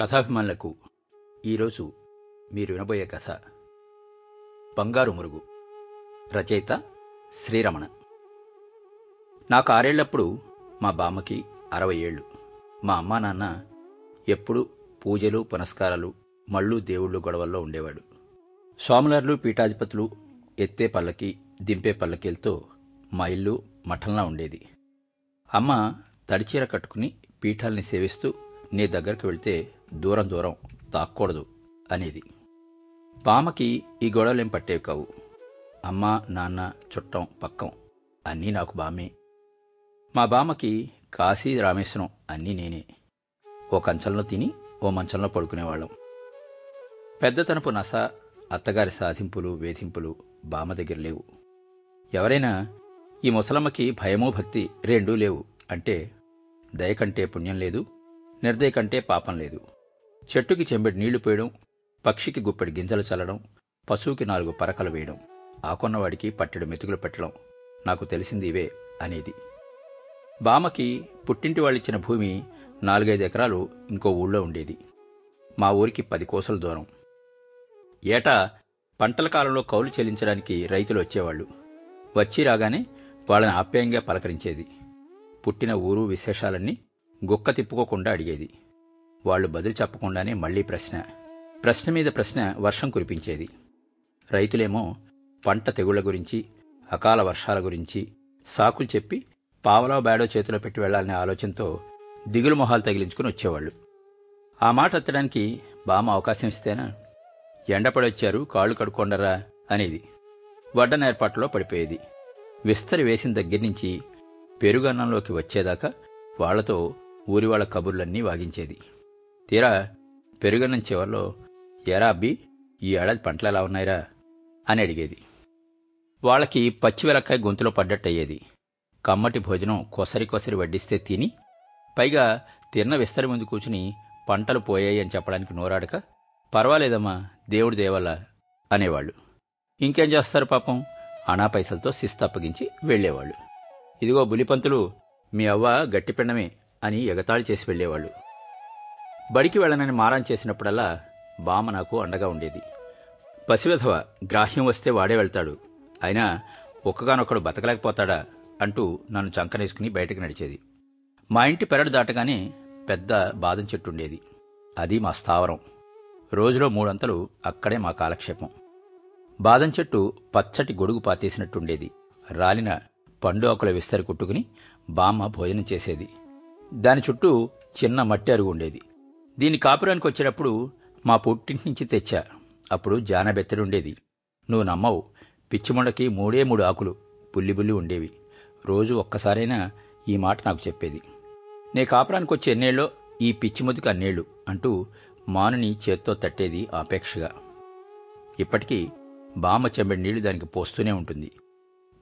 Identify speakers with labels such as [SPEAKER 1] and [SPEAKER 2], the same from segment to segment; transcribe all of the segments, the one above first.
[SPEAKER 1] కథాభిమానులకు ఈరోజు మీరు వినబోయే కథ బంగారు మురుగు రచయిత శ్రీరమణ. నాకు ఆరేళ్ళప్పుడు మా బామ్మకి అరవై ఏళ్ళు. మా అమ్మా నాన్న ఎప్పుడూ పూజలు పునస్కారాలు మళ్ళు దేవుళ్ళు గొడవల్లో ఉండేవాడు. స్వాములార్లు పీఠాధిపతులు ఎత్తే పల్లకి దింపే పల్లకీలతో మా ఇల్లు మఠంలా ఉండేది. అమ్మ తడిచీర కట్టుకుని పీఠాల్ని సేవిస్తూ నీ దగ్గరికి వెళ్తే దూరం దూరం తాక్కూడదు అనేది. పామకి ఈ గొడవలేం పట్టేవి కావు అమ్మ నాన్న చుట్టం పక్కం అన్నీ నాకు బామే. మా బామ్మకి కాశీ రామేశ్వరం అన్నీ నేనే. ఓ కంచంలో తిని ఓ మంచంలో పడుకునేవాళ్ళం. పెద్దతనపు నస అత్తగారి సాధింపులు వేధింపులు బామ్మ దగ్గర లేవు. ఎవరైనా ఈ ముసలమ్మకి భయమో భక్తి రెండూ లేవు అంటే దయ కంటే పుణ్యం లేదు నిర్దయ కంటే పాపం లేదు. చెట్టుకి చెంబెడి నీళ్ళు పోయడం పక్షికి గుప్పెడి గింజలు చల్లడం పశువుకి నాలుగు పరకలు వేయడం ఆకొన్నవాడికి పట్టెడు మెతుకులు పెట్టడం నాకు తెలిసింది ఇవే అనేది. బామకి పుట్టింటి వాళ్ళిచ్చిన భూమి నాలుగైదు ఎకరాలు ఇంకో ఊళ్ళో ఉండేది. మా ఊరికి పది కోసల దూరం. ఏటా పంటల కాలంలో కౌలు చెల్లించడానికి రైతులు వచ్చేవాళ్ళు. వచ్చి రాగానే వాళ్ళని ఆప్యాయంగా పలకరించేది. పుట్టిన ఊరు విశేషాలన్నీ గుక్క తిప్పుకోకుండా అడిగేది. వాళ్ళు బదులు చెప్పకుండానే మళ్ళీ ప్రశ్న. ప్రశ్న మీద ప్రశ్న వర్షం కురిపించేది. రైతులేమో పంట తెగుళ్ళ గురించి అకాల వర్షాల గురించి సాకులు చెప్పి పావలో బ్యాడో చేతిలో పెట్టి వెళ్ళాలనే ఆలోచనతో దిగులు మొహాలు తగిలించుకుని వచ్చేవాళ్ళు. ఆ మాట ఎత్తడానికి బామ అవకాశం ఇస్తేనా? ఎండపడొచ్చారు కాళ్ళు కడుక్కొండరా అనేది. వడ్డన ఏర్పాట్లో పడిపోయేది. విస్తరి వేసిన దగ్గర నుంచి పెరుగన్నంలోకి వచ్చేదాకా వాళ్ళతో ఊరి వాళ్ళ కబుర్లన్నీ వాగించేది. తీరా పెరుగన్నం చివరిలో ఎరా అబ్బి ఈ ఏడాది పంటలు ఎలా ఉన్నాయిరా? అని అడిగేది. వాళ్ళకి పచ్చి వెలక్కాయ గొంతులో పడ్డట్టయ్యేది. కమ్మటి భోజనం కొసరి కొసరి వడ్డిస్తే తిని పైగా తిన్న విస్తరి ముందు కూర్చుని పంటలు పోయాయి అని చెప్పడానికి నోరాడక పర్వాలేదమ్మా దేవుడి దేవల్ల అనేవాళ్ళు. ఇంకేం చేస్తారు పాపం? అనా పైసలతో శిస్తు అప్పగించి వెళ్ళేవాళ్ళు ఇదిగో బులిపంతులు మీ అవ్వ గట్టిపిండమే అని ఎగతాళి చేసి వెళ్ళేవాళ్ళు బడికి వెళ్ళనని మారాన్ చేసినప్పుడల్లా బామ నాకు అండగా ఉండేది. పసివెధవ గ్రాహ్యం వస్తే వాడే వెళ్తాడు. అయినా ఒక్కగానొక్కడు బతకలేకపోతాడా అంటూ నన్ను చంకనేసుకుని బయటకు నడిచేది. మా ఇంటి పెరడు దాటగానే పెద్ద బాదం చెట్టు ఉండేది అది మా స్థావరం. రోజులో మూడంతలు అక్కడే మా కాలక్షేపం. బాదం చెట్టు పచ్చటి గొడుగు పాతేసినట్టుండేది. రాలిన పండు ఆకుల విస్తరి కుట్టుకుని బామ్మ భోజనం చేసేది. దాని చుట్టూ చిన్న మట్టి అరుగు ఉండేది. దీని కాపురానికి వచ్చేటప్పుడు మా పుట్టింటి నుంచి తెచ్చా. అప్పుడు జానబెత్తడి ఉండేది. నువ్వు నమ్మవు. పిచ్చిమొండకి మూడే మూడు ఆకులు బుల్లి బుల్లి ఉండేవి. రోజు ఒక్కసారైనా ఈ మాట నాకు చెప్పేది. నే కాపురానికి వచ్చే ఎన్నేళ్ళో ఈ పిచ్చిముదికి అన్నేళ్ళు అంటూ మానుని చేత్తో తట్టేది ఆపేక్షగా. ఇప్పటికీ బామ్మ చెంబడి నీళ్ళు దానికి పోస్తూనే ఉంటుంది.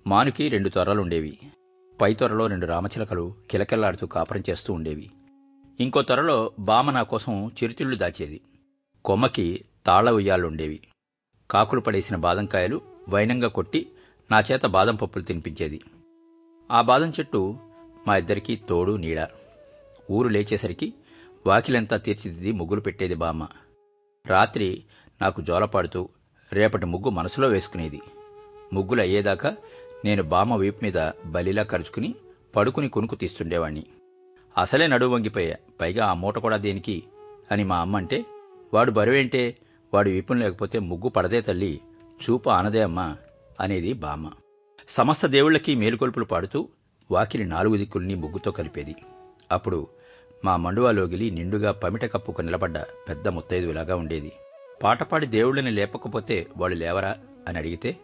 [SPEAKER 1] మానుకి రెండు త్వరలుండేవి పై త్వరలో రెండు రామచిలకలు కిలకిల్లాడుతూ కాపురం చేస్తూ ఉండేవి. ఇంకో త్వరలో బామ నా కోసం చిరుతిళ్ళు దాచేది. కొమ్మకి తాళ్ళ ఉయ్యాలుండేవి. కాకులు పడేసిన బాదంకాయలు వైనంగా కొట్టి నా చేత బాదం పప్పులు తినిపించేది. ఆ బాదం చెట్టు మా ఇద్దరికీ తోడు నీడ. ఊరు లేచేసరికి వాకిలంతా తీర్చిదిద్ది ముగ్గులు పెట్టేది బామ్మ. రాత్రి నాకు జోలపాడుతూ రేపటి ముగ్గు మనసులో వేసుకునేది. ముగ్గులు అయ్యేదాకా నేను బామ్మ వీపు మీద బలిలా కరుచుకుని పడుకుని కొనుక్కు తీస్తుండేవాణ్ణి. అసలే నడువు వంగిపోయా. పైగా ఆ మూట కూడా దేనికి? అని మా అమ్మ అంటే వాడు బరువేంటే? వాడు వీపును లేకపోతే ముగ్గు పడదే తల్లి. చూపు ఆనదే అమ్మా అనేది బామ్మ. సమస్త దేవుళ్ళకి మేలుకొల్పులు పాడుతూ వాకిలి నాలుగు దిక్కుల్ని ముగ్గుతో కలిపేది. అప్పుడు మా మండువాలోగిలి నిండుగా పమిట కప్పుకు నిలబడ్డ పెద్ద ముత్తైదులాగా ఉండేది. పాటపాడి దేవుళ్ళని లేపకపోతే వాళ్ళు లేవరా? అని అడిగితే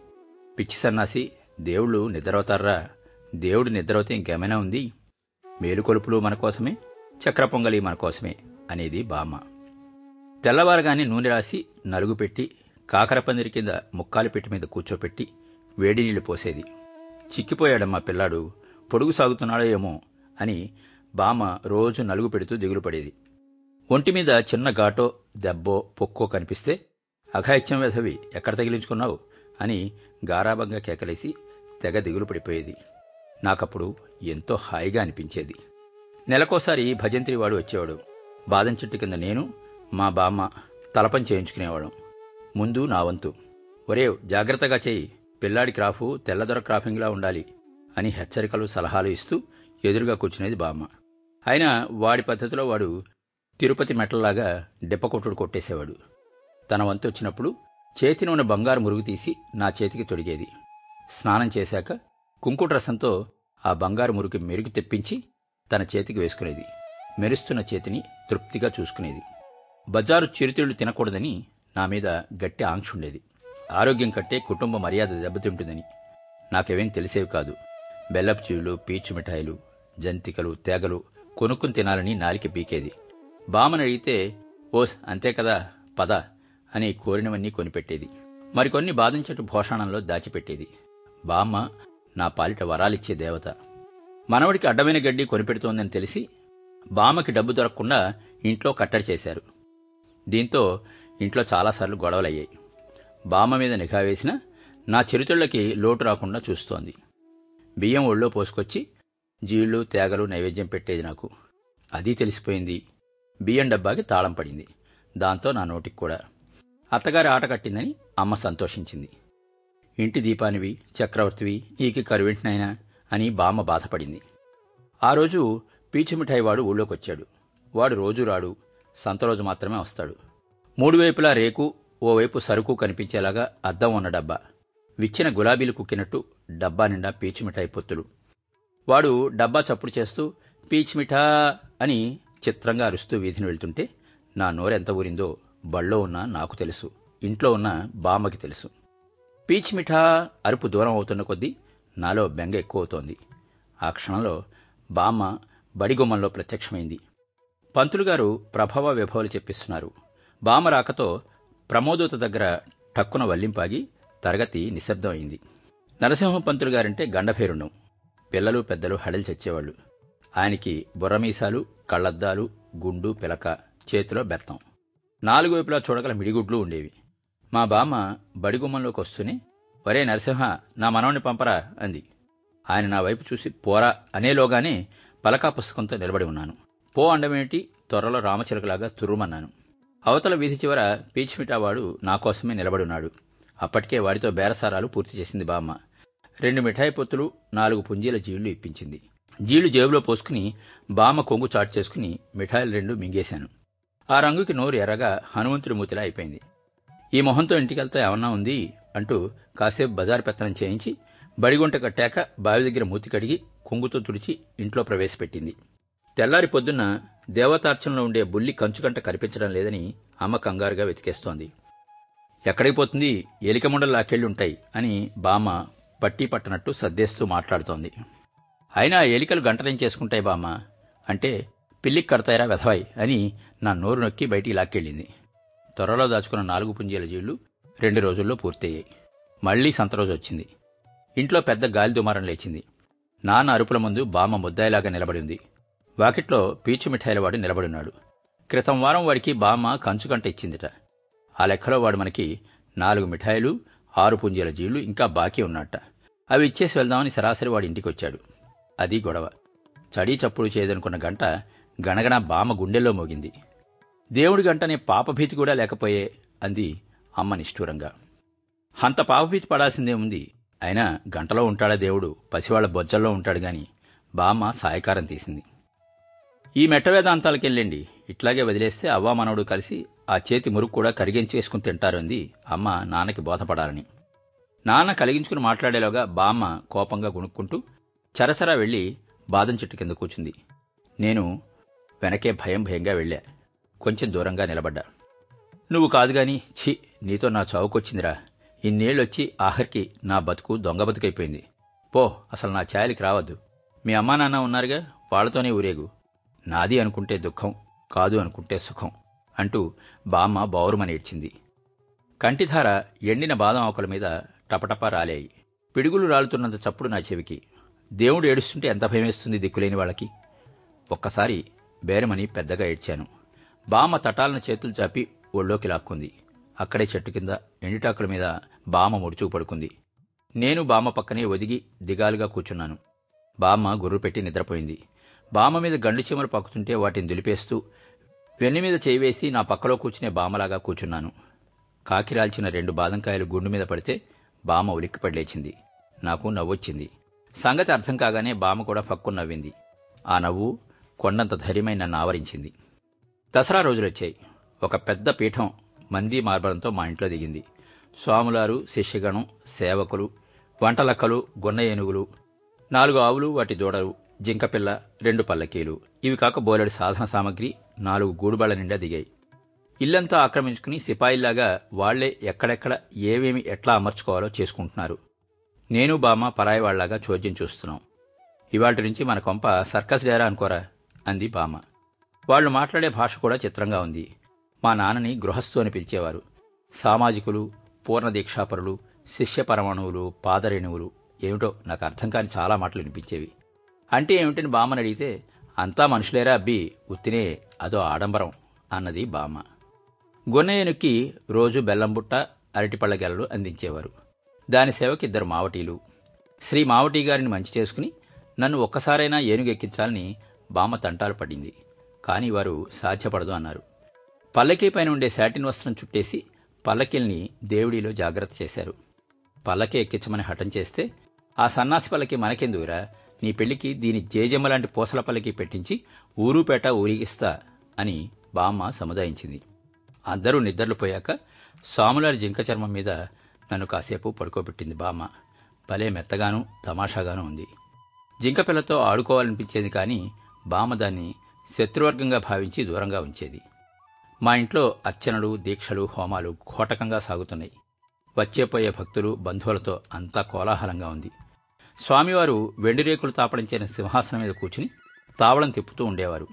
[SPEAKER 1] పిచ్చి సన్నాసి దేవుళ్ళు నిద్రవుతారా దేవుడు నిద్రవుతే ఇంకేమైనా ఉంది? మేలుకొలుపులు మన కోసమే చక్ర పొంగలి మన కోసమే అనేది బామ్మ. తెల్లవారగానే నూనె రాసి నలుగు పెట్టి కాకర పందిరి కింద ముక్కాలు పెట్టి మీద కూర్చోపెట్టి వేడి నీళ్ళు పోసేది. చిక్కిపోయాడమ్మా పిల్లాడు పొడుగు సాగుతున్నాడో ఏమో అని బామ్మ రోజు నలుగు పెడుతూ దిగులు పడేది. ఒంటి మీద చిన్న ఘాటో దెబ్బో పొక్కో కనిపిస్తే అఘాయిత్యం వెధవి ఎక్కడ తగిలించుకున్నావు? అని గారాభంగా కేకలేసి తెగ దిగులు పడిపోయేది. నాకప్పుడు ఎంతో హాయిగా అనిపించేది. నెలకోసారి భజంత్రి వాడు వచ్చేవాడు. బాదం చెట్టు కింద నేను మా బామ్మ తలపని చేయించుకునేవాడు ముందు నా వంతు. ఒరే జాగ్రత్తగా చేయి. పిల్లాడి క్రాఫు తెల్లదొర క్రాఫింగ్లా ఉండాలి అని హెచ్చరికలు సలహాలు ఇస్తూ ఎదురుగా కూర్చునేది బామ్మ. అయినా వాడి పద్ధతిలో వాడు తిరుపతి మెట్లలాగా డిప్పకొట్టుడు కొట్టేసేవాడు. తన వంతు వచ్చినప్పుడు చేతిని ఉన్న బంగారు మురుగు తీసి నా చేతికి తొడిగేది. స్నానం చేశాక కుంకుట రసంతో ఆ బంగారు మురికి మెరుగు తెప్పించి తన చేతికి వేసుకునేది. మెరుస్తున్న చేతిని తృప్తిగా చూసుకునేది. బజారు చిరుతిళ్ళు తినకూడదని నా మీద గట్టి ఆంక్ష ఉండేది. ఆరోగ్యం కంటే కుటుంబ మర్యాద దెబ్బతింటుందని. నాకేవేం తెలిసేవి కాదు. బెల్లపు చీళ్ళు పీచు మిఠాయిలు జంతికలు తేగలు కొనుక్కుని తినాలని నాలిక పీకేది. బామని అడిగితే ఓస్ అంతే కదా పద అని కోరినవన్నీ కొనిపెట్టేది. మరికొన్ని బాధించటు భోషాణంలో దాచిపెట్టేది. బామ్మ నా పాలిట వరాలిచ్చే దేవత. మనవడికి అడ్డమైన గడ్డి కొనిపెడుతోందని తెలిసి బామకి డబ్బు దొరకకుండా ఇంట్లో కట్టడి చేశారు. దీంతో ఇంట్లో చాలాసార్లు గొడవలయ్యాయి. బామ్మ మీద నిఘా వేసిన నా చిరుతిళ్ళకి లోటు రాకుండా చూస్తోంది. బియ్యం ఒళ్ళో పోసుకొచ్చి జీళ్ళు తేగలు నైవేద్యం పెట్టేది నాకు. అది తెలిసిపోయింది. బియ్యం డబ్బాకి తాళం పడింది. దాంతో నా నోటికి కూడా. అత్తగారి ఆట కట్టిందని అమ్మ సంతోషించింది. ఇంటి దీపానివి చక్రవర్తివి నీకి కరువెంటినైనా అని బామ్మ బాధపడింది. ఆ రోజు పీచిమిఠాయివాడు ఊళ్ళోకొచ్చాడు. వాడు రోజు రాడు సంత రోజు మాత్రమే వస్తాడు. మూడు వైపులా రేకు ఓవైపు సరుకు కనిపించేలాగా అద్దం ఉన్న డబ్బా. విచ్చిన గులాబీలు కుక్కినట్టు డబ్బా నిండా పీచిమిఠాయి పొత్తులు. వాడు డబ్బా చప్పుడు చేస్తూ పీచిమిఠా అని చిత్రంగా అరుస్తూ వీధిని వెళ్తుంటే నా నోరెంత ఊరిందో బళ్ళో ఉన్న నాకు తెలుసు ఇంట్లో ఉన్న బామ్మకి తెలుసు. పీచ్ మిఠా అరుపు దూరం అవుతున్న కొద్దీ నాలో బెంగ ఎక్కువ అవుతోంది ఆ క్షణంలో బామ్మ బడిగుమ్మంలో ప్రత్యక్షమైంది. పంతులు గారు ప్రభావ విభవాలు చెప్పిస్తున్నారు. బామ్మ రాకతో ప్రమోదూత దగ్గర టక్కున వల్లింపాగి తరగతి నిశ్శబ్దమైంది. నరసింహ పంతులు గారంటే గండభేరుండం పిల్లలు పెద్దలు హడలు చచ్చేవాళ్ళు. ఆయనకి బుర్రమీసాలు కళ్ళద్దాలు గుండు పిలక చేతిలో బెత్తం. నాలుగు వైపులా చూడగల మిడిగుడ్లు ఉండేవి. మా బామ్మ బడిగుమ్మంలోకి వస్తూనే ఒరే నరసింహ నా మనవణ్ణి పంపరా అంది. ఆయన నా వైపు చూసి పోరా అనేలోగానే పలకా పుస్తకంతో నిలబడి ఉన్నాను. పో అండమేటి త్వరలో రామచిలకలాగా తుర్రుమన్నాను. అవతల వీధి చివర పీచిమిఠావాడు నా కోసమే నిలబడున్నాడు అప్పటికే వాడితో బేరసారాలు పూర్తి చేసింది బామ్మ. రెండు మిఠాయి పొత్తులు నాలుగు పుంజీల జీళ్ళు ఇప్పించింది. జీళ్ళు జేబులో పోసుకుని బామ్మ కొంగు చాటు చేసుకుని మిఠాయిలు రెండు మింగేశాను. ఆ రంగుకి నోరు ఎర్రగా హనుమంతుడి మూతిలా అయిపోయింది. ఈ మొహంతో ఇంటికెళ్తా ఏమన్నా ఉంది అంటూ కాసేపు బజారు పెత్తనం చేయించి బడిగుంట కట్టాక బావి దగ్గర మూతి కడిగి కొంగుతో తుడిచి ఇంట్లో ప్రవేశపెట్టింది. తెల్లారి పొద్దున్న దేవతార్చనలో ఉండే బుల్లి కంచుకంట కనిపించడం లేదని అమ్మ కంగారుగా వెతికేస్తోంది. ఎక్కడికి పోతుంది? ఎలికముండలు లాకెళ్ళి ఉంటాయి అని బామ్మ పట్టీ పట్టనట్టు సర్దేస్తూ మాట్లాడుతోంది. అయినా ఎలికలు గంటనేం చేసుకుంటాయి బామ్మ? అంటే పిల్లికి కడతాయిరా వెధవాయి అని నా నోరు నొక్కి బయటికి లాక్కెళ్ళింది. త్వరలో దాచుకున్న నాలుగు పుంజీల జీళ్ళు రెండు రోజుల్లో పూర్తయ్యాయి. మళ్ళీ సంత రోజు వచ్చింది. ఇంట్లో పెద్ద గాలి దుమారం లేచింది. నాన్న అరుపుల ముందు బామ్మ ముద్దాయిలాగా నిలబడి ఉంది. వాకిట్లో పీచు మిఠాయిల వాడు నిలబడున్నాడు క్రితం వారం వాడికి బామ్మ కంచుకంట ఇచ్చిందిట. ఆ లెక్కలో వాడు మనకి నాలుగు మిఠాయిలు ఆరు పుంజీల జీళ్ళు ఇంకా బాకీ ఉన్నట్ట అవి ఇచ్చేసి వెళ్దామని సరాసరి వాడి ఇంటికి వచ్చాడు అది గొడవ. చడీ చప్పుడు చేయదనుకున్న గంట గణగణ బామ్మ గుండెల్లో మోగింది. దేవుడి గంటనే పాపభీతి కూడా లేకపోయే అంది అమ్మ నిష్ఠూరంగా. అంత పాపభీతి పడాల్సిందే ఉంది. అయినా గంటలో ఉంటాడా దేవుడు? పసివాళ్ళ బొజ్జల్లో ఉంటాడు గాని బామ్మ సాయకారం తీసింది. ఈ మెట్ట వేదాంతాలకెళ్ళండి. ఇట్లాగే వదిలేస్తే అవ్వా మనవడు కలిసి ఆ చేతి మురుగు కూడా కరిగించేసుకుని తింటారుంది అమ్మ నాన్నకి బోధపడాలని. నాన్న కలిగించుకుని మాట్లాడేలోగా బామ్మ కోపంగా గుణుక్కుంటూ చరసరా వెళ్ళి బాదం చెట్టు కింద కూర్చుంది. నేను వెనకే భయం భయంగా వెళ్ళా. కొంచెం దూరంగా నిలబడ్డా. నువ్వు కాదు గాని ఛీ నీతో నా చావుకొచ్చిందిరా. ఇన్నేళ్ళొచ్చి ఆఖరికి నా బతుకు దొంగ బతుకైపోయింది. పో అసలు నా ఛాయలకి రావద్దు. మీ అమ్మా నాన్న ఉన్నారుగా వాళ్ళతోనే ఊరేగు. నాది అనుకుంటే దుఃఖం కాదు అనుకుంటే సుఖం అంటూ బామ్మ బౌరుమని ఏడ్చింది. కంటిధార ఎండిన బాదం ఆకుల మీద టపటపా రాలేయి. పిడుగులు రాలుతున్నంత చప్పుడు నా చెవికి. దేవుడు ఏడుస్తుంటే ఎంత భయమేస్తుంది దిక్కులేని వాళ్ళకి. ఒక్కసారి బేరమని పెద్దగా ఏడ్చాను. బామ తటాలను చేతులు చాపి ఒళ్ళోకి లాక్కుంది. అక్కడే చెట్టు కింద ఎండిటాకుల మీద బామ ముడుచుకు పడుకుంది. నేను బామ పక్కనే ఒదిగి దిగాలుగా కూర్చున్నాను. బామ్మ గుర్రు పెట్టి నిద్రపోయింది. బామ్మ మీద గండు చీమలు పక్కుతుంటే వాటిని దులిపేస్తూ వెన్ను మీద చేయి వేసి నా పక్కలో కూర్చునే బామలాగా కూర్చున్నాను. కాకిరాల్చిన రెండు బాదంకాయలు గుండు మీద పడితే బామ్మ ఉలిక్కిపడి లేచింది. నాకు నవ్వొచ్చింది. సంగతి అర్థం కాగానే బామ కూడా ఫక్కు నవ్వింది. ఆ నవ్వు కొండంత ధైర్యమై నన్ను ఆవరించింది. దసరా రోజులు వచ్చాయి ఒక పెద్ద పీఠం మంది మార్బలంతో మా ఇంట్లో దిగింది. స్వాములారు శిష్యగణం సేవకులు వంటలక్కలు గున్న ఏనుగులు నాలుగు ఆవులు వాటి దూడలు జింకపిల్ల రెండు పల్లకీలు. ఇవి కాక బోలెడు సాధన సామగ్రి నాలుగు గూడుబళ్ళ నిండా దిగాయి. ఇల్లంతా ఆక్రమించుకుని సిపాయిల్లాగా వాళ్ళే ఎక్కడెక్కడ ఏవేమి ఎట్లా అమర్చుకోవాలో చేసుకుంటున్నారు. నేను బామ్మ పరాయి వాళ్ళాగా చోద్యం చూస్తున్నాం. ఇవాటి నుంచి మన కొంప సర్కస్ డేరా అనుకోరా? అంది బామ్మ. వాళ్ళు మాట్లాడే భాష కూడా చిత్రంగా ఉంది. మా నాన్నని గృహస్థు అని పిలిచేవారు. సామాజికులు పూర్ణ దీక్షాపరులు శిష్య పరమాణువులు పాదరేణువులు ఏమిటో నాకు అర్థం కాని చాలా మాటలు వినిపించేవి. అంటే ఏమిటని బామ్మని అడిగితే అంతా మనుషులేరా అబ్బి? ఉత్తినే అదో ఆడంబరం అన్నది బామ్మ. గొన్నయ్యనుక్కి రోజు బెల్లం బుట్ట అరటిపళ్ళ గెలలు అందించేవారు. దాని సేవకి ఇద్దరు మావటీలు. శ్రీ మావటి గారిని మంచి చేసుకుని నన్ను ఒక్కసారైనా ఏనుగెక్కించాలని బామ్మ తంటాలు పడింది. కానీ వారు సాధ్యపడదు అన్నారు. పల్లకీ పైన ఉండే శాటిన్ వస్త్రం చుట్టేసి పల్లకీల్ని దేవుడిలో జాగ్రత్త చేశారు. పల్లకి ఎక్కించమని హఠం చేస్తే ఆ సన్నాసి పల్లకి మనకెందుకురా? నీ పెళ్ళికి దీని జేజమ్మ లాంటి పూసల పల్లకి పెట్టించి ఊరూపేట ఊరిగిస్తా అని బామ్మ సముదాయించింది. అందరూ నిద్రలు పోయాక స్వాములారి జింక చర్మం మీద నన్ను కాసేపు పడుకోబెట్టింది బామ్మ. భలే మెత్తగాను తమాషాగాను ఉంది. జింక పిల్లతో ఆడుకోవాలనిపించేది కానీ బామ్మ దాన్ని శత్రువర్గంగా భావించి దూరంగా ఉంచేది. మా ఇంట్లో అర్చనలు దీక్షలు హోమాలు ఘోటకంగా సాగుతున్నాయి. వచ్చేపోయే భక్తులు బంధువులతో అంతా కోలాహలంగా ఉంది. స్వామివారు వెండి రేకులు తాపడం చేసిన సింహాసనం మీద కూర్చుని తావళం తిప్పుతూ ఉండేవారు.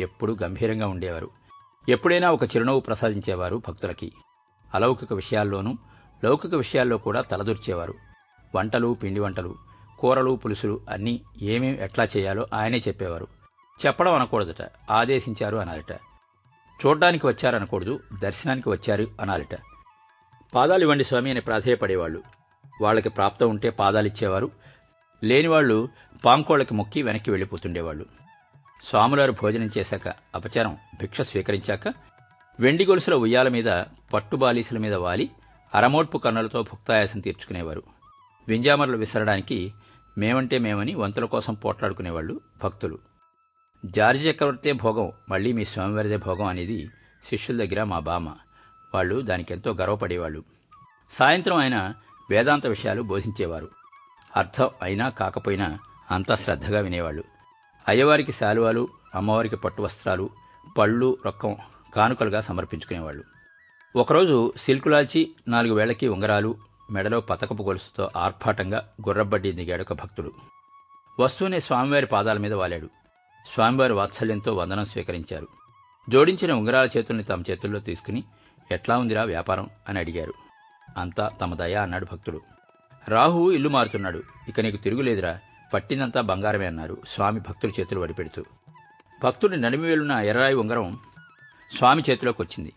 [SPEAKER 1] ఎప్పుడూ గంభీరంగా ఉండేవారు. ఎప్పుడైనా ఒక చిరునవ్వు ప్రసాదించేవారు భక్తులకి. అలౌకిక విషయాల్లోనూ లౌకిక విషయాల్లో కూడా తలదూర్చేవారు. వంటలు పిండి వంటలు కూరలు పులుసులు అన్నీ ఏమేమి ఎట్లా చేయాలో ఆయనే చెప్పేవారు. చెప్పడం అనకూడదట ఆదేశించారు అనాలట. చూడ్డానికి వచ్చారనకూడదు దర్శనానికి వచ్చారు అనాలట. పాదాలు ఇవ్వండి స్వామి అని ప్రాధేయపడేవాళ్ళు. వాళ్ళకి ప్రాప్తం ఉంటే పాదాలిచ్చేవారు. లేనివాళ్ళు పాంకోళ్ళకి మొక్కి వెనక్కి వెళ్ళిపోతుండేవాళ్ళు. స్వాములారు భోజనం చేశాక అపచారం భిక్ష స్వీకరించాక వెండి గొలుసుల ఉయ్యాల మీద పట్టు బాలీసుల మీద వాలి అరమోడ్పు కన్నులతో భుక్తాయాసం తీర్చుకునేవారు. వింజామరలు విసరడానికి మేమంటే మేమని వంతుల కోసం పోట్లాడుకునేవాళ్ళు భక్తులు. జార్జి చక్రవర్తే భోగం మళ్ళీ మీ స్వామివారిదే భోగం అనేది శిష్యుల దగ్గర మా బామ్మ. వాళ్ళు దానికెంతో గర్వపడేవాళ్ళు. సాయంత్రం ఆయన వేదాంత విషయాలు బోధించేవారు. అర్థం అయినా కాకపోయినా అంతా శ్రద్ధగా వినేవాళ్ళు. అయ్యవారికి శాలువాలు అమ్మవారికి పట్టు వస్త్రాలు పళ్ళు రొక్కం కానుకలుగా సమర్పించుకునేవాళ్ళు. ఒకరోజు సిల్కులాల్చి నాలుగు వేళ్ళకి ఉంగరాలు మెడలో పతకపు గొలుసుతో ఆర్భాటంగా గుర్రబడ్డీ దిగాడు ఒక భక్తుడు. వస్తూనే స్వామివారి పాదాల మీద వాలాడు. స్వామివారి వాత్సల్యంతో వందనం స్వీకరించారు. జోడించిన ఉంగరాల చేతుల్ని తమ చేతుల్లో తీసుకుని ఎట్లా ఉందిరా వ్యాపారం? అని అడిగారు. అంతా తమ దయ అన్నాడు భక్తుడు. రాహువు ఇల్లు మారుతున్నాడు. ఇక నీకు తిరుగులేదురా. పట్టిందంతా బంగారమే అన్నారు స్వామి భక్తుడి చేతులు వడిపెడుతూ. భక్తుడి నడిమి ఎర్రాయి ఉంగరం స్వామి చేతిలోకి వచ్చింది.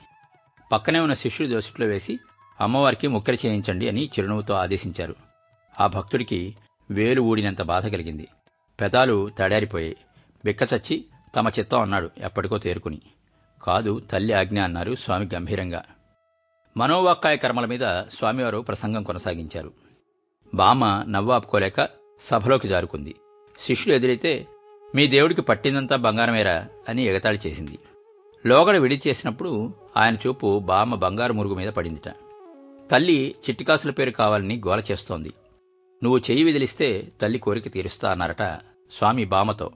[SPEAKER 1] పక్కనే ఉన్న శిష్యుడి దోసిట్లో వేసి అమ్మవారికి ముక్కర చేయించండి అని చిరునవ్వుతో ఆదేశించారు. ఆ భక్తుడికి వేలు ఊడినంత బాధ కలిగింది. పెదాలు తడారిపోయాయి. విక్కచచ్చి తమ చిత్తం అన్నాడు ఎప్పటికో తేరుకుని. కాదు తల్లి ఆజ్ఞ అన్నారు స్వామి గంభీరంగా. మనోవాక్కాయ కర్మల మీద స్వామివారు ప్రసంగం కొనసాగించారు. బామ్మ నవ్వాపుకోలేక సభలోకి జారుకుంది. శిష్యులు ఎదురైతే మీ దేవుడికి పట్టిందంతా బంగారమేరా అని ఎగతాళి చేసింది. లోగడ విడి చేసినప్పుడు ఆయన చూపు బామ్మ బంగారు మురుగు మీద పడిందిట. తల్లి చిట్టికాసుల పేరు కావాలని గోల చేస్తోంది. నువ్వు చెయ్యి విదిలిస్తే తల్లి కోరిక తీరుస్తా అన్నారట స్వామి బామతో.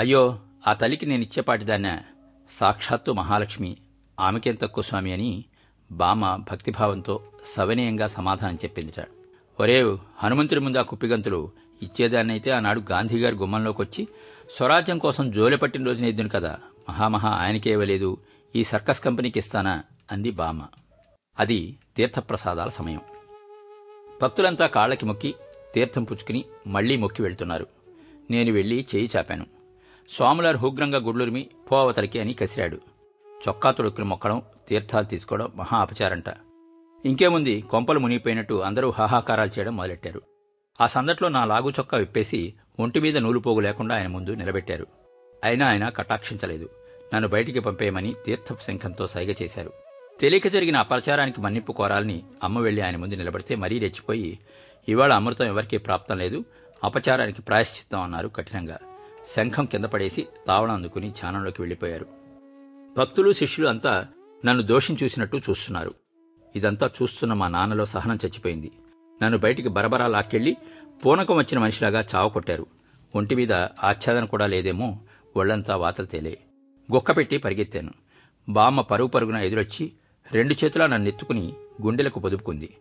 [SPEAKER 1] అయ్యో ఆ తల్లికి నేనిచ్చేపాటిదాన్నా సాక్షాత్తు మహాలక్ష్మి. ఆమెకేం తక్కువ స్వామి అని బామ భక్తిభావంతో సవనీయంగా సమాధానం చెప్పిందిట. ఒరే హనుమంతుడి ముందు ఆ కుప్పిగంతులు ఇచ్చేదాన్నైతే ఆనాడు గాంధీగారి గుమ్మంలోకి వచ్చి స్వరాజ్యం కోసం జోలె పట్టిన రోజున ఎద్దును కదా. మహామహా ఆయనకే ఇవ్వలేదు. ఈ సర్కస్ కంపెనీకి ఇస్తానా? అంది బామ అది తీర్థప్రసాదాల సమయం. భక్తులంతా కాళ్ళకి మొక్కి తీర్థం పుచ్చుకుని మళ్ళీ మొక్కి వెళ్తున్నారు. నేను వెళ్ళి చేయి చాపాను. స్వాములారు హుగ్రంగా గుడ్లురిమి పోవతలికి అని కసిరాడు. చొక్కా తొడుక్కులు మొక్కడం తీర్థాలు తీసుకోవడం మహా అపచారంట. ఇంకేముంది? కొంపలు మునిగిపోయినట్టు అందరూ హాహాకారాలు చేయడం మొదలెట్టారు. ఆ సందట్లో నా లాగు చొక్కా విప్పేసి ఒంటి మీద నూలుపోగు లేకుండా ఆయన ముందు నిలబెట్టారు. అయినా ఆయన కటాక్షించలేదు. నన్ను బయటికి పంపేయమని తీర్థపు శంఖంతో సైగ చేశారు. తెలియక జరిగిన అపచారానికి మన్నిప్పు కోరాలని అమ్మ వెళ్ళి ఆయన ముందు నిలబడితే మరీ రెచ్చిపోయి ఇవాళ అమృతం ఎవరికీ ప్రాప్తం లేదు అపచారానికి ప్రాయశ్చిత్తం అన్నారు కఠినంగా. శంఖం కింద పడేసి తావళం అందుకుని ధ్యానంలోకి వెళ్ళిపోయారు. భక్తులు శిష్యులు అంతా నన్ను దోషం చూసినట్టు చూస్తున్నారు. ఇదంతా చూస్తున్న మా నాన్నలో సహనం చచ్చిపోయింది. నన్ను బయటికి బరబరా లాక్కెళ్ళి పూనకం వచ్చిన మనిషిలాగా చావకొట్టారు ఒంటి మీద ఆచ్ఛాదన కూడా లేదేమో ఒళ్ళంతా వాతలు తేలే. గుక్కపెట్టి పరిగెత్తాను. బామ్మ పరుగు పరుగున ఎదురొచ్చి రెండు చేతులా నన్ను ఎత్తుకుని గుండెలకు పొదుపుకుంది.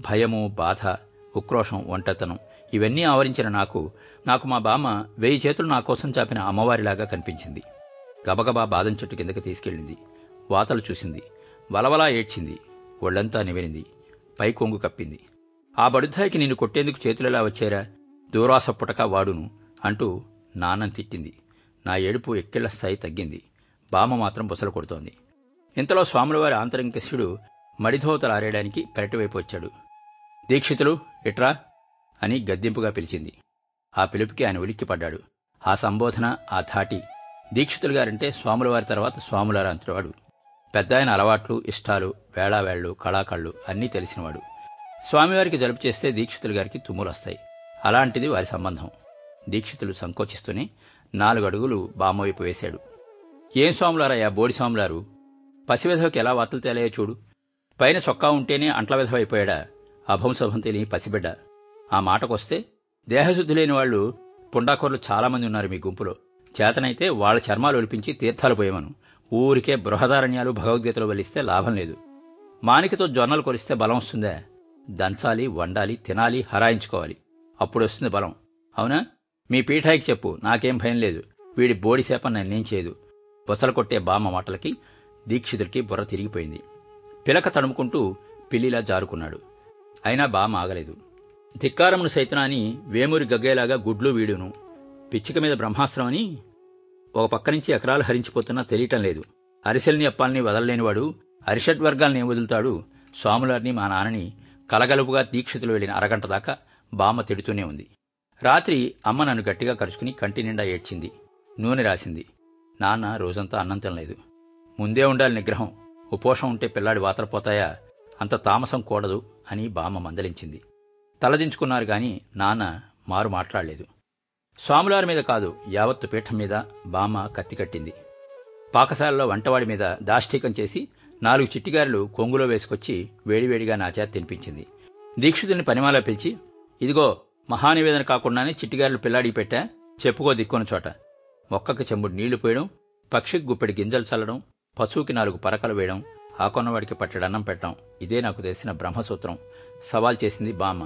[SPEAKER 1] భయము బాధ ఉక్రోషం ఒంటతనం ఇవన్నీ ఆవరించిన నాకు నాకు మా బామ్మ వెయ్యి చేతులు నా కోసం చాపిన అమ్మవారిలాగా కనిపించింది. గబగబా బాదం చెట్టు కిందకి తీసుకెళ్ళింది. వాతలు చూసింది. వలవలా ఏడ్చింది. ఒళ్ళంతా నివెరింది పై కొంగు కప్పింది. ఆ బడుద్దాయికి నిన్ను కొట్టేందుకు చేతులెలా వచ్చారా? దూరాస పుటక వాడును అంటూ నాన్నం తిట్టింది. నా ఏడుపు ఎక్కిళ్ళ స్థాయి తగ్గింది. బామ్మ మాత్రం బుసలు కొడుతోంది. ఇంతలో స్వాములవారి ఆంతరంగిక శిష్యుడు మడిధోతలు ఆరేయడానికి పెరటివైపు వచ్చాడు. దీక్షితులు ఇట్రా. అని గద్దింపుగా పిలిచింది. ఆ పిలుపుకి ఆయన ఉలిక్కిపడ్డాడు. ఆ సంబోధన ఆ ధాటి దీక్షితులు గారంటే స్వాములవారి తర్వాత స్వాములారా అంతటివాడు పెద్ద ఆయన అలవాట్లు ఇష్టాలు వేళావేళ్ళు కళాకళ్ళు అన్నీ తెలిసినవాడు. స్వామివారికి జలుపు చేస్తే దీక్షితులు గారికి తుమ్ములొస్తాయి. అలాంటిది వారి సంబంధం. దీక్షితులు సంకోచిస్తూనే నాలుగు అడుగులు బామ్మవైపు వేశాడు. ఏం స్వాములారయ్యా బోడి స్వాములారు? పసివెధవకి ఎలా వార్తలు తేలాయో చూడు. పైన చొక్కా ఉంటేనే అంట్ల విధవైపోయాడా. అయిపోయాడా అభంశభం తెలియని పసిబిడ్డ. ఆ మాటకొస్తే దేహశుద్ధి లేని వాళ్ళు పుండాకోర్లు చాలామంది ఉన్నారు మీ గుంపులో. చేతనైతే వాళ్ళ చర్మాలు ఒలిపించి తీర్థాలు పోయేమను. ఊరికే బృహదారణ్యాలు భగవద్గీతలు వలిస్తే లాభం లేదు. మానికతో జొన్నలు కొలిస్తే బలం వస్తుందా. దంచాలి వండాలి తినాలి హరాయించుకోవాలి. అప్పుడు వస్తుంది బలం. అవునా? మీ పీఠాయికి చెప్పు నాకేం భయం లేదు. వీడి బోడిసేప నన్నేం చేయదు. బొసలు కొట్టే బామ్మ మాటలకి దీక్షితుడికి బుర్ర తిరిగిపోయింది. పిలక తడుముకుంటూ పిల్లిలా జారుకున్నాడు. అయినా బామ్మ ఆగలేదు. ధిక్కారమును సైతనాని వేమూరి గగ్గేలాగా గుడ్లు వీడును. పిచ్చిక మీద బ్రహ్మాస్త్రం అని ఒక పక్క నుంచి ఎకరాలు హరించిపోతున్నా తెలియటం లేదు. అరిసెల్ని అప్పాలని వదలలేనివాడు అరిషట్ వర్గాల్ని ఏం వదులుతాడు? స్వాములారిని మా నాన్నని కలగలుపుగా దీక్షితులు వెళ్ళిన అరగంట దాకా బామ్మ తిడుతూనే ఉంది. రాత్రి అమ్మ నన్ను గట్టిగా కరుచుకుని కంటి నిండా ఏడ్చింది. నూనె రాసింది. నాన్న రోజంతా అన్నం తినలేదు. ముందే ఉండాలి నిగ్రహం. ఉపోషం ఉంటే పిల్లాడి వాతరపోతాయా అంత తామసం కూడదు అని బామ్మ మందలించింది. తలదించుకున్నారు గాని నాన్న మారు మాట్లాడలేదు. స్వాములారి మీద కాదు యావత్తు పీఠం మీద బామ్మ కత్తి కట్టింది. పాకశాలలో వంటవాడి మీద దాష్టీకం చేసి నాలుగు చిట్టిగారులు కొంగులో వేసుకొచ్చి వేడివేడిగా నా చేత తినిపించింది. దీక్షితుని పనిమాలా పిలిచి ఇదిగో మహానివేదన కాకుండానే చిట్టిగారులు పిల్లాడి పెట్టా చెప్పుకో దిక్కున్న చోట. మొక్కకి చెంబుడు నీళ్ళు పోయడం పక్షికి గుప్పెడి గింజలు చల్లడం పశువుకి నాలుగు పరకలు వేయడం ఆ కొన్నవాడికి పట్టడన్నం పెట్టడం ఇదే నాకు తెలిసిన బ్రహ్మసూత్రం. సవాల్ చేసింది బామ్మ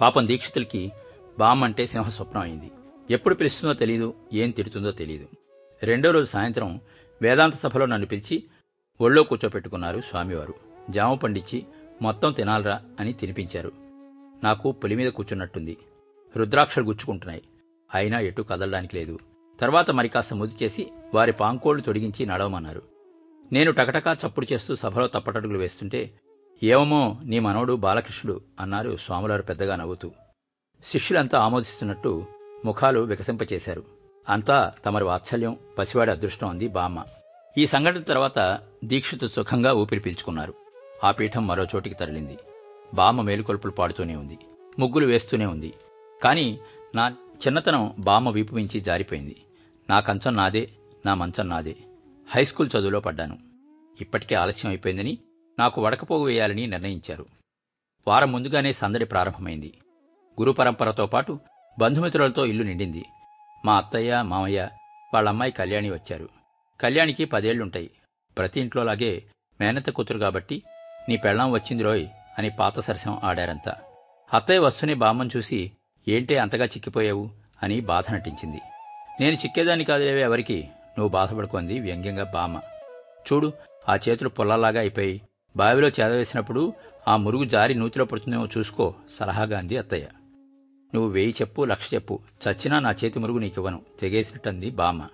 [SPEAKER 1] పాపం దీక్షితులకి బామ్మంటే సింహ సింహస్వప్నం అయింది. ఎప్పుడు పిలుస్తుందో తెలియదు ఏం తిడుతుందో తెలియదు రెండో రోజు సాయంత్రం వేదాంత సభలో నన్ను పిలిచి ఒళ్ళో కూర్చోపెట్టుకున్నారు స్వామివారు. జామ పండించి మొత్తం తినాలరా అని తినిపించారు. నాకు పులి మీద కూర్చున్నట్టుంది. రుద్రాక్షలు గుచ్చుకుంటున్నాయి. అయినా ఎటు కదలడానికి లేదు. తర్వాత మరి కాస్త ముద్దు చేసి వారి పాంకోళ్ళు తొడిగించి నడవమన్నారు. నేను టకటకా చప్పుడు చేస్తూ సభలో తప్పటడుగులు వేస్తుంటే ఏమో నీ మనవడు బాలకృష్ణుడు అన్నారు స్వాములారు పెద్దగా నవ్వుతూ. శిష్యులంతా ఆమోదిస్తున్నట్టు ముఖాలు వికసింపచేశారు. అంతా తమరి వాత్సల్యం పసివాడి అదృష్టం అంది బామ్మ. ఈ సంఘటన తర్వాత దీక్షితు సుఖంగా ఊపిరి పీల్చుకున్నారు. ఆ పీఠం మరో చోటికి తరలింది. బామ్మ మేలుకొల్పులు పాడుతూనే ఉంది. ముగ్గులు వేస్తూనే ఉంది. కాని నా చిన్నతనం బామ్మ వీపు మించి జారిపోయింది. నా కంచం నాదే నా మంచం నాదే. హైస్కూల్ చదువులో పడ్డాను. ఇప్పటికే ఆలస్యం అయిపోయిందని నాకు వడకపోగు వేయాలని నిర్ణయించారు. వారం ముందుగానే సందడి ప్రారంభమైంది. గురు పరంపరతో పాటు బంధుమిత్రులతో ఇల్లు నిండింది. మా అత్తయ్య మామయ్య వాళ్ళ అమ్మాయి కళ్యాణి వచ్చారు. కళ్యాణికి పదేళ్ళుంటాయి. ప్రతి ఇంట్లోలాగే మేనత కూతురు కాబట్టి నీ పెళ్ళాం వచ్చింది రోయ్ అని పాత సరసం ఆడారంతా. అత్తయ్య వస్తూనే బామ్మను చూసి ఏంటే అంతగా చిక్కిపోయావు అని బాధ నటించింది. నేను చిక్కేదాన్ని కాదులేవే ఎవరికి నువ్వు బాధపడుకుంది వ్యంగ్యంగా బామ్మ. చూడు ఆ చేతులు పొల్లలాగా అయిపోయి బావిలో చేదవేసినప్పుడు ఆ మురుగు జారి నూతిలో పడుతుందేమో చూసుకో సలహాగా అంది అత్తయ్య. నువ్వు వేయి చెప్పు లక్ష చెప్పు. చచ్చినా నా చేతి మురుగు నీకివ్వను. తెగేసినట్టంది బామ్మ.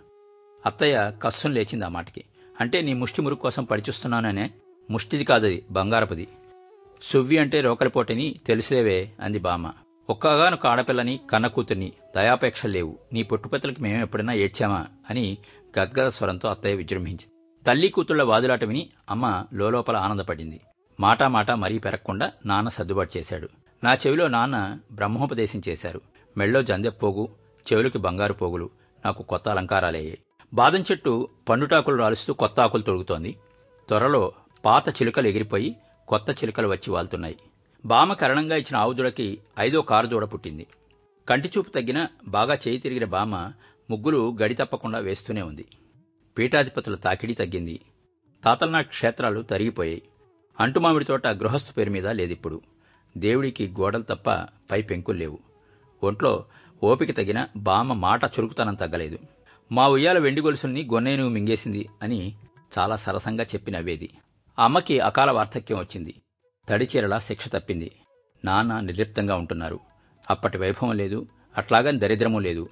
[SPEAKER 1] అత్తయ్య కస్సం లేచింది ఆ మాటకి. అంటే నీ ముష్టి మురుగు కోసం పడిచూస్తున్నాననే? ముష్టిది కాదది బంగారపుది. సువ్వి అంటే రోకలిపోటని తెలిసేవే అంది బామ్మ. ఒక్కగానొక ఆడపిల్లని కన్న కూతుర్ని దయాపేక్ష లేవు. నీ పుట్టుపతులకి మేము ఎప్పుడైనా ఏడ్చామా అని గద్గద స్వరంతో అత్తయ్య విజృంభించింది. తల్లి కూతుళ్ళ వాదులాట విని అమ్మ లోలోపల ఆనందపడింది. మాటా మాట మరీ పెరగకుండా నాన్న సర్దుబాటు చేశాడు. నా చెవిలో నాన్న బ్రహ్మోపదేశం చేశారు. మెళ్ళో జందెప్పోగు చెవులకి బంగారు పోగులు నాకు కొత్త అలంకారాలయ్యాయి. బాదం చెట్టు పండుటాకులు రాలుస్తూ కొత్త ఆకులు తొడుగుతోంది. త్వరలో పాత చిలుకలు ఎగిరిపోయి కొత్త చిలుకలు వచ్చి వాళ్తున్నాయి. బామ కరణంగా ఇచ్చిన ఆవుదుడకి ఐదో కారు దూడ పుట్టింది. కంటిచూపు తగ్గిన బాగా చేయి తిరిగిన బామ ముగ్గులు గడి తప్పకుండా వేస్తూనే ఉంది. పీఠాధిపతుల తాకిడి తగ్గింది. తాతలనాటి క్షేత్రాలు తరిగిపోయాయి. అంటుమామిడి తోట గృహస్థు పేరు మీద లేదిప్పుడు. దేవుడికి గోడలు తప్ప పై పెంకులు లేవు. ఒంట్లో ఓపిక తగిన బామ మాట చురుకుతనం తగ్గలేదు. మా ఉయ్యాల వెండి గొలుసుల్ని గొన్నేను మింగేసింది అని చాలా సరసంగా చెప్పిన నవ్వేది అమ్మకి అకాల వార్ధక్యం వచ్చింది. తడిచీరలా శిక్ష తప్పింది. నాన్న నిర్లిప్తంగా ఉంటున్నారు. అప్పటి వైభవం లేదు. అట్లాగని దరిద్రమూ లేదు.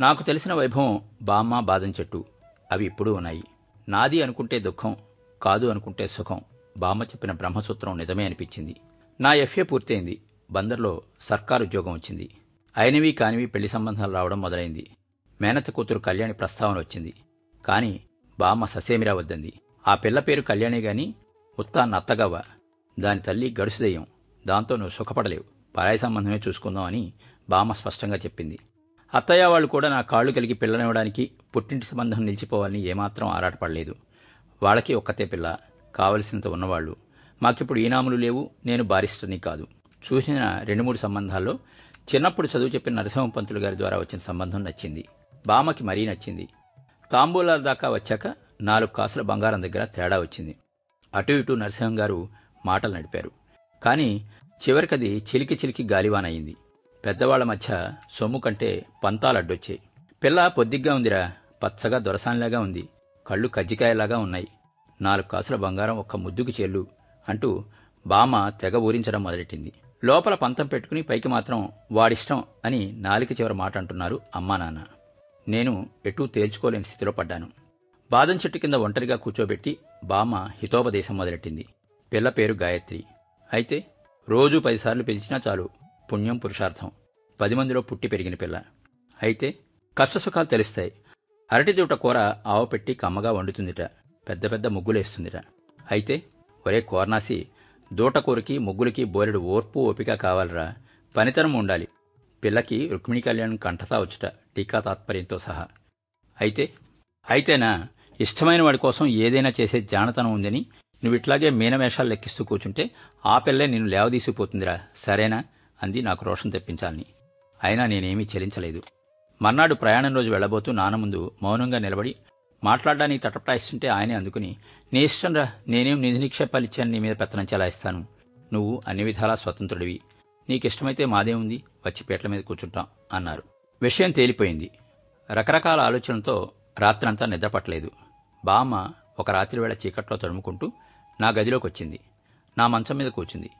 [SPEAKER 1] నాకు తెలిసిన వైభవం బామ్మ బాదం చెట్టు అవి ఇప్పుడు ఉన్నాయి. నాది అనుకుంటే దుఃఖం కాదు అనుకుంటే సుఖం. బామ్మ చెప్పిన బ్రహ్మసూత్రం నిజమే అనిపించింది. నా ఎఫ్ఏ పూర్తయింది. బందర్లో సర్కారు ఉద్యోగం వచ్చింది. అయినవి కానివి పెళ్ళి సంబంధాలు రావడం మొదలైంది. మేనత కూతురు కళ్యాణి ప్రస్తావన వచ్చింది. కాని బామ్మ ససేమిరా వద్దంది. ఆ పిల్ల పేరు కళ్యాణి గాని ఉత్తా నత్తగవ్వ. దాని తల్లి గడుసుదయ్యం. దాంతో నువ్వు సుఖపడలేవు. పరాయి సంబంధమే చూసుకుందాం అని బామ్మ స్పష్టంగా చెప్పింది. అత్తయ్య వాళ్ళు కూడా నా కాళ్ళు కలిగి పిల్లనివ్వడానికి పుట్టింటి సంబంధం నిలిచిపోవాలని ఏమాత్రం ఆరాటపడలేదు. వాళ్ళకి ఒక్కతే పిల్ల కావలసినంత ఉన్నవాళ్ళు. మాకిప్పుడు ఈనాములు లేవు నేను బారిస్టర్ని కాదు. చూసిన రెండు మూడు సంబంధాల్లో చిన్నప్పుడు చదువు చెప్పిన నరసింహ పంతులు గారి ద్వారా వచ్చిన సంబంధం నచ్చింది. బామకి మరీ నచ్చింది. తాంబూలాల దాకా వచ్చాక నాలుగు కాసుల బంగారం దగ్గర తేడా వచ్చింది. అటు ఇటు నరసింహం గారు మాటలు నడిపారు. కానీ చివరికది చిలికి చిలికి గాలివానయింది. పెద్దవాళ్ళ మధ్య సొమ్ము కంటే పంతాలు అడ్డొచ్చాయి. పిల్ల పొద్దిగ్గా ఉందిరా. పచ్చగా దొరసానిలాగా ఉంది. కళ్ళు కజ్జికాయలాగా ఉన్నాయి. నాలుగు కాసుల బంగారం ఒక్క ముద్దుకు చెల్లు అంటూ బామ తెగ ఊరించడం మొదలెట్టింది. లోపల పంతం పెట్టుకుని పైకి మాత్రం వాడిష్టం అని నాలిక చివరి మాట అంటున్నారు అమ్మా నాన్న. నేను ఎటూ తేల్చుకోలేని స్థితిలో పడ్డాను. బాదం చెట్టు కింద ఒంటరిగా కూర్చోబెట్టి బామ్మ హితోపదేశం మొదలెట్టింది. పిల్ల పేరు గాయత్రి. అయితే రోజూ పదిసార్లు పిలిచినా చాలు పుణ్యం పురుషార్థం. పది మందిలో పుట్టి పెరిగిన పిల్ల. అయితే కష్టసుఖాలు తెలుస్తాయి. అరటి దూట కూర ఆవు పెట్టి కమ్మగా వండుతుందిట. పెద్ద పెద్ద ముగ్గులేస్తుందిట. అయితే ఒరే కోర్నాసి దూటకూరకి ముగ్గులకి బోలెడు ఓర్పు ఓపిక కావాలరా. పనితనం ఉండాలి. పిల్లకి రుక్మిణి కళ్యాణ్ కంఠతా వచ్చుట టీకా తాత్పర్యంతో సహా. అయితే అయితేనా ఇష్టమైన వాడి కోసం ఏదైనా చేసే జానతనం ఉందని నువ్వు ఇట్లాగే మీనమేషాలు లెక్కిస్తూ కూర్చుంటే ఆ పిల్లే నిన్ను లేవదీసిపోతుందిరా. సరేనా? అంది నాకు రోషం తెప్పించాలని. అయినా నేనేమీ చెలించలేదు. మర్నాడు ప్రయాణం రోజు వెళ్ళబోతూ నాన్న ముందు మౌనంగా నిలబడి మాట్లాడడానికి తటపటాయిస్తుంటే ఆయనే అందుకుని నీ ఇష్టం రా నేనేం నిధి నిక్షేపాలు ఇచ్చాను నీ మీద పెత్తనం చెలాయిస్తాను. నువ్వు అన్ని విధాలా స్వతంత్రుడివి. నీకిష్టమైతే మాదే ఉంది వచ్చి పీటల మీద కూర్చుంటాం అన్నారు. విషయం తేలిపోయింది. రకరకాల ఆలోచనలతో రాత్రంతా నిద్రపట్టలేదు బామ్మ ఒక రాత్రి వేళ చీకట్లో తడుముకుంటూ నా గదిలోకి వచ్చింది నా మంచం మీద కూర్చుంది.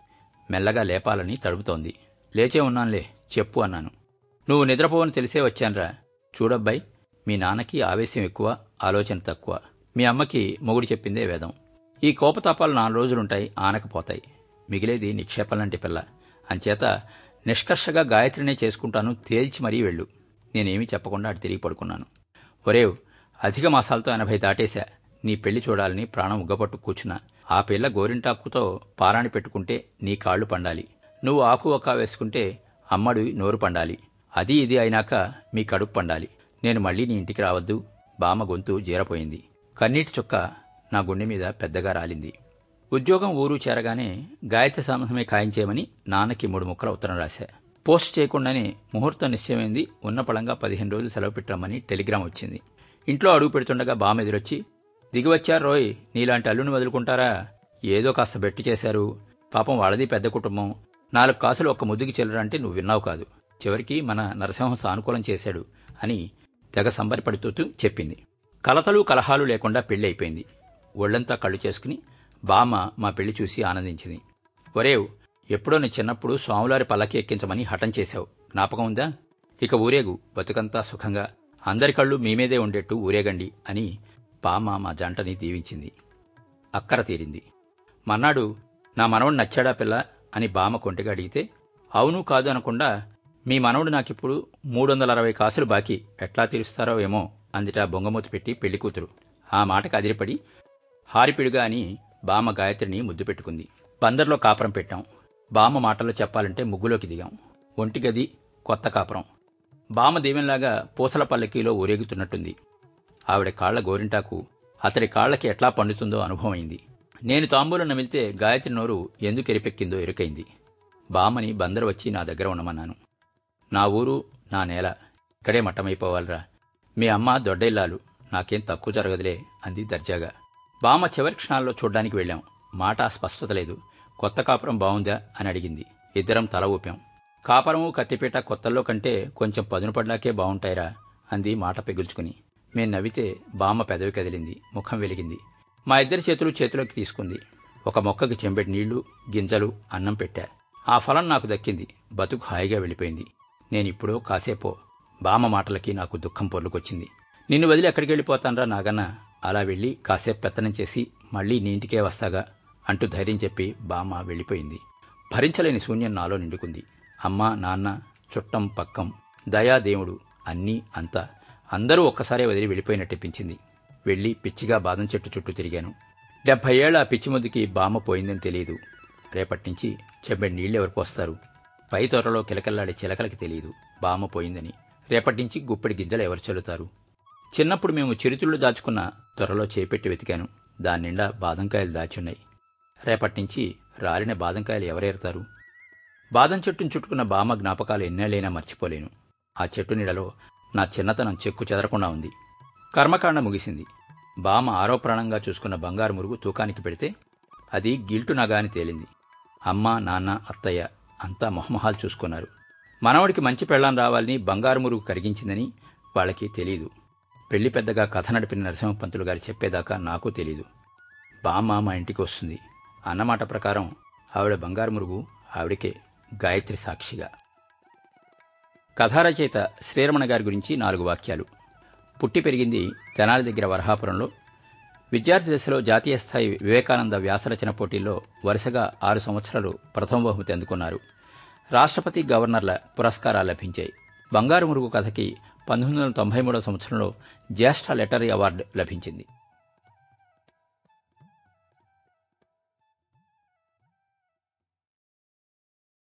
[SPEAKER 1] మెల్లగా లేపాలని తడుపుతోంది లేచే ఉన్నానులే చెప్పు అన్నాను. నువ్వు నిద్రపోవని తెలిసే వచ్చానురా. చూడబ్బాయి మీ నాన్నకి ఆవేశం ఎక్కువ ఆలోచన తక్కువ. మీ అమ్మకి మొగుడు చెప్పిందే వేదం. ఈ కోపతాపాలు నాలుగు రోజులుంటాయి ఆనకపోతాయి. మిగిలేది నిక్షేపంలాంటి పిల్ల. అంచేత నిష్కర్షగా గాయత్రినే చేసుకుంటాను తేల్చి మరీ వెళ్ళు. నేనేమీ చెప్పకుండా అటు తిరిగి పడుకున్నాను. ఒరేవ్ అధిక మాసాలతో ఎనభై దాటేశా. నీ పెళ్ళి చూడాలని ప్రాణం ఉగ్గపట్టు కూర్చున్నా ఆ పిల్ల గోరింటాకుతో పారాణి పెట్టుకుంటే నీ కాళ్ళు పండాలి. నువ్వు ఆకు ఒక్క వేసుకుంటే అమ్మడు నోరు పండాలి. అది ఇది అయినాక మీ కడుపు పండాలి. నేను మళ్ళీ నీ ఇంటికి రావద్దు. బామ గొంతు జీరపోయింది. కన్నీటి చుక్క నా గుండె మీద పెద్దగా రాలింది. ఉద్యోగం ఊరు చేరగానే గాయత్రి సామసమే ఖాయించేయమని నాన్నకి మూడు ముక్కల ఉత్తరం రాశా. పోస్ట్ చేయకుండానే ముహూర్తం నిశ్చయమైంది. ఉన్న పళంగా పదిహేను రోజులు సెలవు పెట్టామని టెలిగ్రామ్ వచ్చింది. ఇంట్లో అడుగు పెడుతుండగా బామ ఎదురొచ్చి దిగివచ్చారు రోయ్? నీలాంటి అల్లుని వదులుకుంటారా? ఏదో కాస్త బెట్టు చేశారు. పాపం వాళ్ళది పెద్ద కుటుంబం. నాలుగు కాసులు ఒక్క ముద్దుకి చెల్లరంటే నువ్వు విన్నావు కాదు. చివరికి మన నరసింహం సానుకూలం చేశాడు అని తెగ సంబరపడుతూ చెప్పింది. కలతలు కలహాలు లేకుండా పెళ్ళి అయిపోయింది. ఒళ్ళంతా కళ్ళు చేసుకుని బామ్మ మా పెళ్ళి చూసి ఆనందించింది. ఒరేవ్ ఎప్పుడో నీ చిన్నప్పుడు స్వాములారి పల్లకి ఎక్కించమని హఠం చేశావు. జ్ఞాపకం ఉందా? ఇక ఊరేగు బతుకంతా సుఖంగా అందరి కళ్ళు మీమీదే ఉండేట్టు ఊరేగండి అని బామ్మ మా జంటని దీవించింది. అక్కర తీరింది. మన్నాడు నా మనవడు నచ్చాడా పిల్ల? అని బామ కొంటిగా అడిగితే అవును కాదు అనకుండా మీ మనవడు నాకిప్పుడు మూడు వందల అరవై కాసులు బాకీ. ఎట్లా తీరుస్తారో ఏమో అందుట బొంగమూతి పెట్టి పెళ్ళి కూతురు. ఆ మాటకు అదిరిపడి హారిపిడుగా అని బామ గాయత్రిని ముద్దు పెట్టుకుంది. బందర్లో కాపురం పెట్టాం. బామ మాటల్లో చెప్పాలంటే ముగ్గులోకి దిగాం. ఒంటి గది కొత్త కాపురం. బామ దీవెనలాగా పూసల పల్లకీలో ఊరేగుతున్నట్టుంది. ఆవిడ కాళ్ళ గోరింటాకు అతడి కాళ్ళకి ఎట్లా పండుతుందో అనుభవమైంది నేను తాంబూలం నమిలితే గాయత్రి నోరు ఎందుకు ఎరిపెక్కిందో ఎరుకైంది. బామ్మని బందరు వచ్చి నా దగ్గర ఉండమన్నాను. నా ఊరు నా నేల ఇక్కడే మట్టమైపోవాలరా మీ అమ్మ దొడ్డయిల్లాలు నాకేం తక్కువ జరగదులే అంది దర్జాగా. బామ్మ చివరి క్షణాల్లో చూడ్డానికి వెళ్ళాం. మాట స్పష్టత లేదు. కొత్త కాపురం బావుందా అని అడిగింది. ఇద్దరం తల ఊపాం. కాపురము కత్తిపీట కొత్తల్లో కంటే కొంచెం పదును పడ్డాకే బావుంటాయిరా అంది మాట పెగుల్చుకుని. మేం నవ్వితే బామ్మ పెదవి కదిలింది. ముఖం వెలిగింది. మా ఇద్దరి చేతులు చేతిలోకి తీసుకుంది. ఒక మొక్కకి చెంబెటి నీళ్ళు గింజలు అన్నం పెట్టా. ఆ ఫలం నాకు దక్కింది. బతుకు హాయిగా వెళ్ళిపోయింది. నేనిప్పుడో కాసేపో బామ మాటలకి నాకు దుఃఖం పొర్లుకొచ్చింది. నిన్ను వదిలి ఎక్కడికి వెళ్ళిపోతానరా నాగన్న. అలా వెళ్ళి కాసేపు పెత్తనం చేసి మళ్ళీ నీ ఇంటికే వస్తాగా అంటూ ధైర్యం చెప్పి బామ వెళ్ళిపోయింది. భరించలేని శూన్యం నాలో నిండుకుంది. అమ్మ నాన్న చుట్టం పక్కం దయా దేవుడు అన్నీ అంతా అందరూ ఒక్కసారే వదిలి వెళ్ళిపోయినట్టనిపించింది వెళ్ళి పిచ్చిగా బాదం చెట్టు చుట్టూ తిరిగాను. డెబ్భై ఏళ్ళ పిచ్చి ముందుకి బామ్మ పోయిందని తెలియదు. రేపట్నుంచి చెబ్బెడి నీళ్ళెవరు పోస్తారు? పై తోటలో కిలకల్లాడే చిలకలకి తెలియదు. బామ్మ పోయిందని. రేపట్నుంచి గుప్పెడి గింజలు ఎవరు చల్లుతారు? చిన్నప్పుడు మేము చిరుతుళ్ళు దాచుకున్న త్వరలో చేపెట్టి వెతికాను. దాని నిండా బాదంకాయలు దాచున్నాయి. రేపట్నుంచి రాలిన బాదంకాయలు ఎవరేరుతారు? బాదం చెట్టును చుట్టుకున్న బామ్మ జ్ఞాపకాలు ఎన్నేళ్ళైనా మర్చిపోలేను. ఆ చెట్టు నీడలో నా చిన్నతనం చెక్కు చెదరకుండా ఉంది. కర్మకాండ ముగిసింది. బామ ఆరోప్రాణంగా చూసుకున్న బంగారు మురుగు తూకానికి పెడితే అది గిల్టు నగా అని తేలింది. అమ్మ నాన్న అత్తయ్య అంతా మొహమొహాలు చూసుకున్నారు. మనవడికి మంచి పెళ్ళాం రావాలని బంగారు మురుగు కరిగించిందని వాళ్ళకి తెలీదు. పెళ్ళి పెద్దగా కథ నడిపిన నరసింహపంతులు గారు చెప్పేదాకా నాకు తెలీదు. బామ్మ మా ఇంటికి వస్తుంది. అన్నమాట ప్రకారం ఆవిడ బంగారు మురుగు ఆవిడకే గాయత్రి సాక్షిగా. కథారచయిత శ్రీరమణ గారి గురించి నాలుగు వాక్యాలు. పుట్టి పెరిగింది తెనాలి దగ్గర వరహాపురంలో. విద్యార్థి దశలో జాతీయ స్థాయి వివేకానంద వ్యాసరచన పోటీల్లో వరుసగా ఆరు సంవత్సరాలు ప్రథమ బహుమతి అందుకున్నారు. రాష్ట్రపతి గవర్నర్ల పురస్కారాలు లభించాయి. బంగారు మురుగు కథకి పంతొమ్మిది వందల తొంభై మూడవ సంవత్సరంలో జ్యేష్ఠ లెటరీ అవార్డు లభించింది.